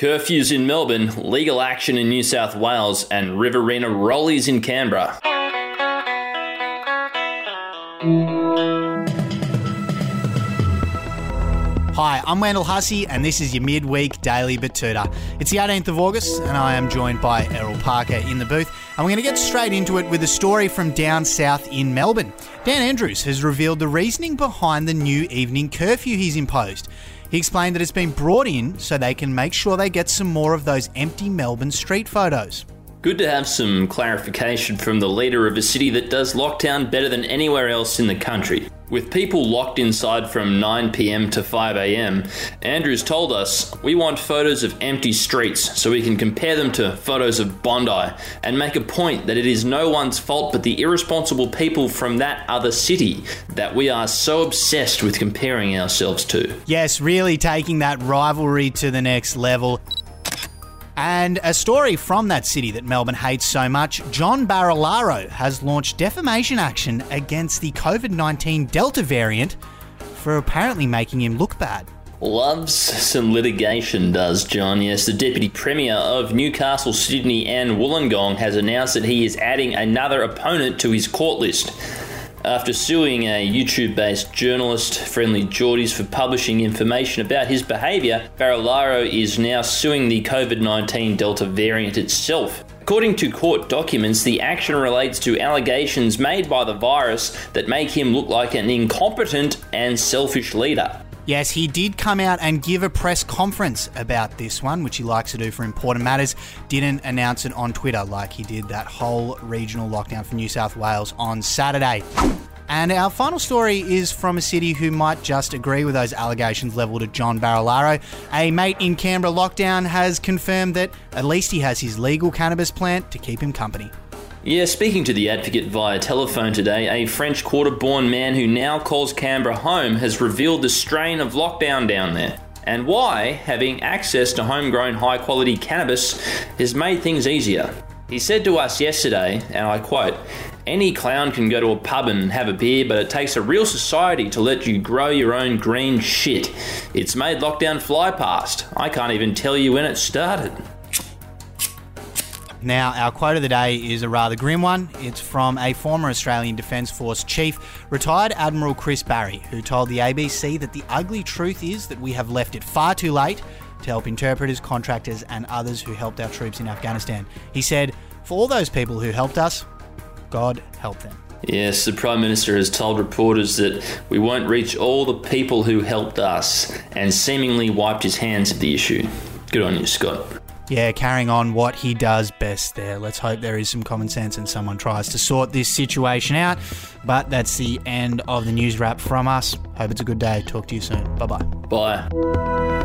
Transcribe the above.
Curfews in Melbourne, legal action in New South Wales, and Riverina Rollies in Canberra. Hi, I'm Wendell Hussey, and this is your midweek daily Betoota. It's the 18th of August, and I am joined by Errol Parker in the booth. And we're going to get straight into it with a story from down south in Melbourne. Dan Andrews has revealed the reasoning behind the new evening curfew he's imposed. He explained that it's been brought in so they can make sure they get some more of those empty Melbourne street photos. Good to have some clarification from the leader of a city that does lockdown better than anywhere else in the country. With people locked inside from 9pm to 5am, Andrews told us, We want photos of empty streets so we can compare them to photos of Bondi and make a point that it is no one's fault but the irresponsible people from that other city that we are so obsessed with comparing ourselves to. Yes, really taking that rivalry to the next level. And a story from that city that Melbourne hates so much John Barilaro has launched defamation action against the COVID 19 Delta variant for apparently making him look bad. Loves some litigation, does John? Yes, the Deputy Premier of Newcastle, Sydney, and Wollongong has announced that he is adding another opponent to his court list. After suing a YouTube based journalist, Friendlyjordies, for publishing information about his behaviour, Barilaro is now suing the COVID 19 Delta variant itself. According to court documents, the action relates to allegations made by the virus that make him look like an incompetent and selfish leader. Yes, he did come out and give a press conference about this one, which he likes to do for important matters. Didn't announce it on Twitter like he did that whole regional lockdown for New South Wales on Saturday. And our final story is from a city who might just agree with those allegations levelled at John Barilaro. A mate in Canberra lockdown has confirmed that at least he has his legal cannabis plant to keep him company. Yeah, speaking to the advocate via telephone today, a French quarter born man who now calls Canberra home has revealed the strain of lockdown down there and why having access to homegrown high quality cannabis has made things easier. He said to us yesterday, and I quote, any clown can go to a pub and have a beer, but it takes a real society to let you grow your own green shit. It's made lockdown fly past. I can't even tell you when it started. Now, our quote of the day is a rather grim one. It's from a former Australian Defence Force chief, retired Admiral Chris Barrie, who told the ABC that the ugly truth is that we have left it far too late to help interpreters, contractors, and others who helped our troops in Afghanistan. He said, For all those people who helped us, God help them. Yes, the Prime Minister has told reporters that we won't reach all the people who helped us and seemingly wiped his hands of the issue. Good on you, Scott. Yeah, carrying on what he does best there. Let's hope there is some common sense and someone tries to sort this situation out. But that's the end of the news wrap from us. Hope it's a good day. Talk to you soon. Bye-bye. Bye.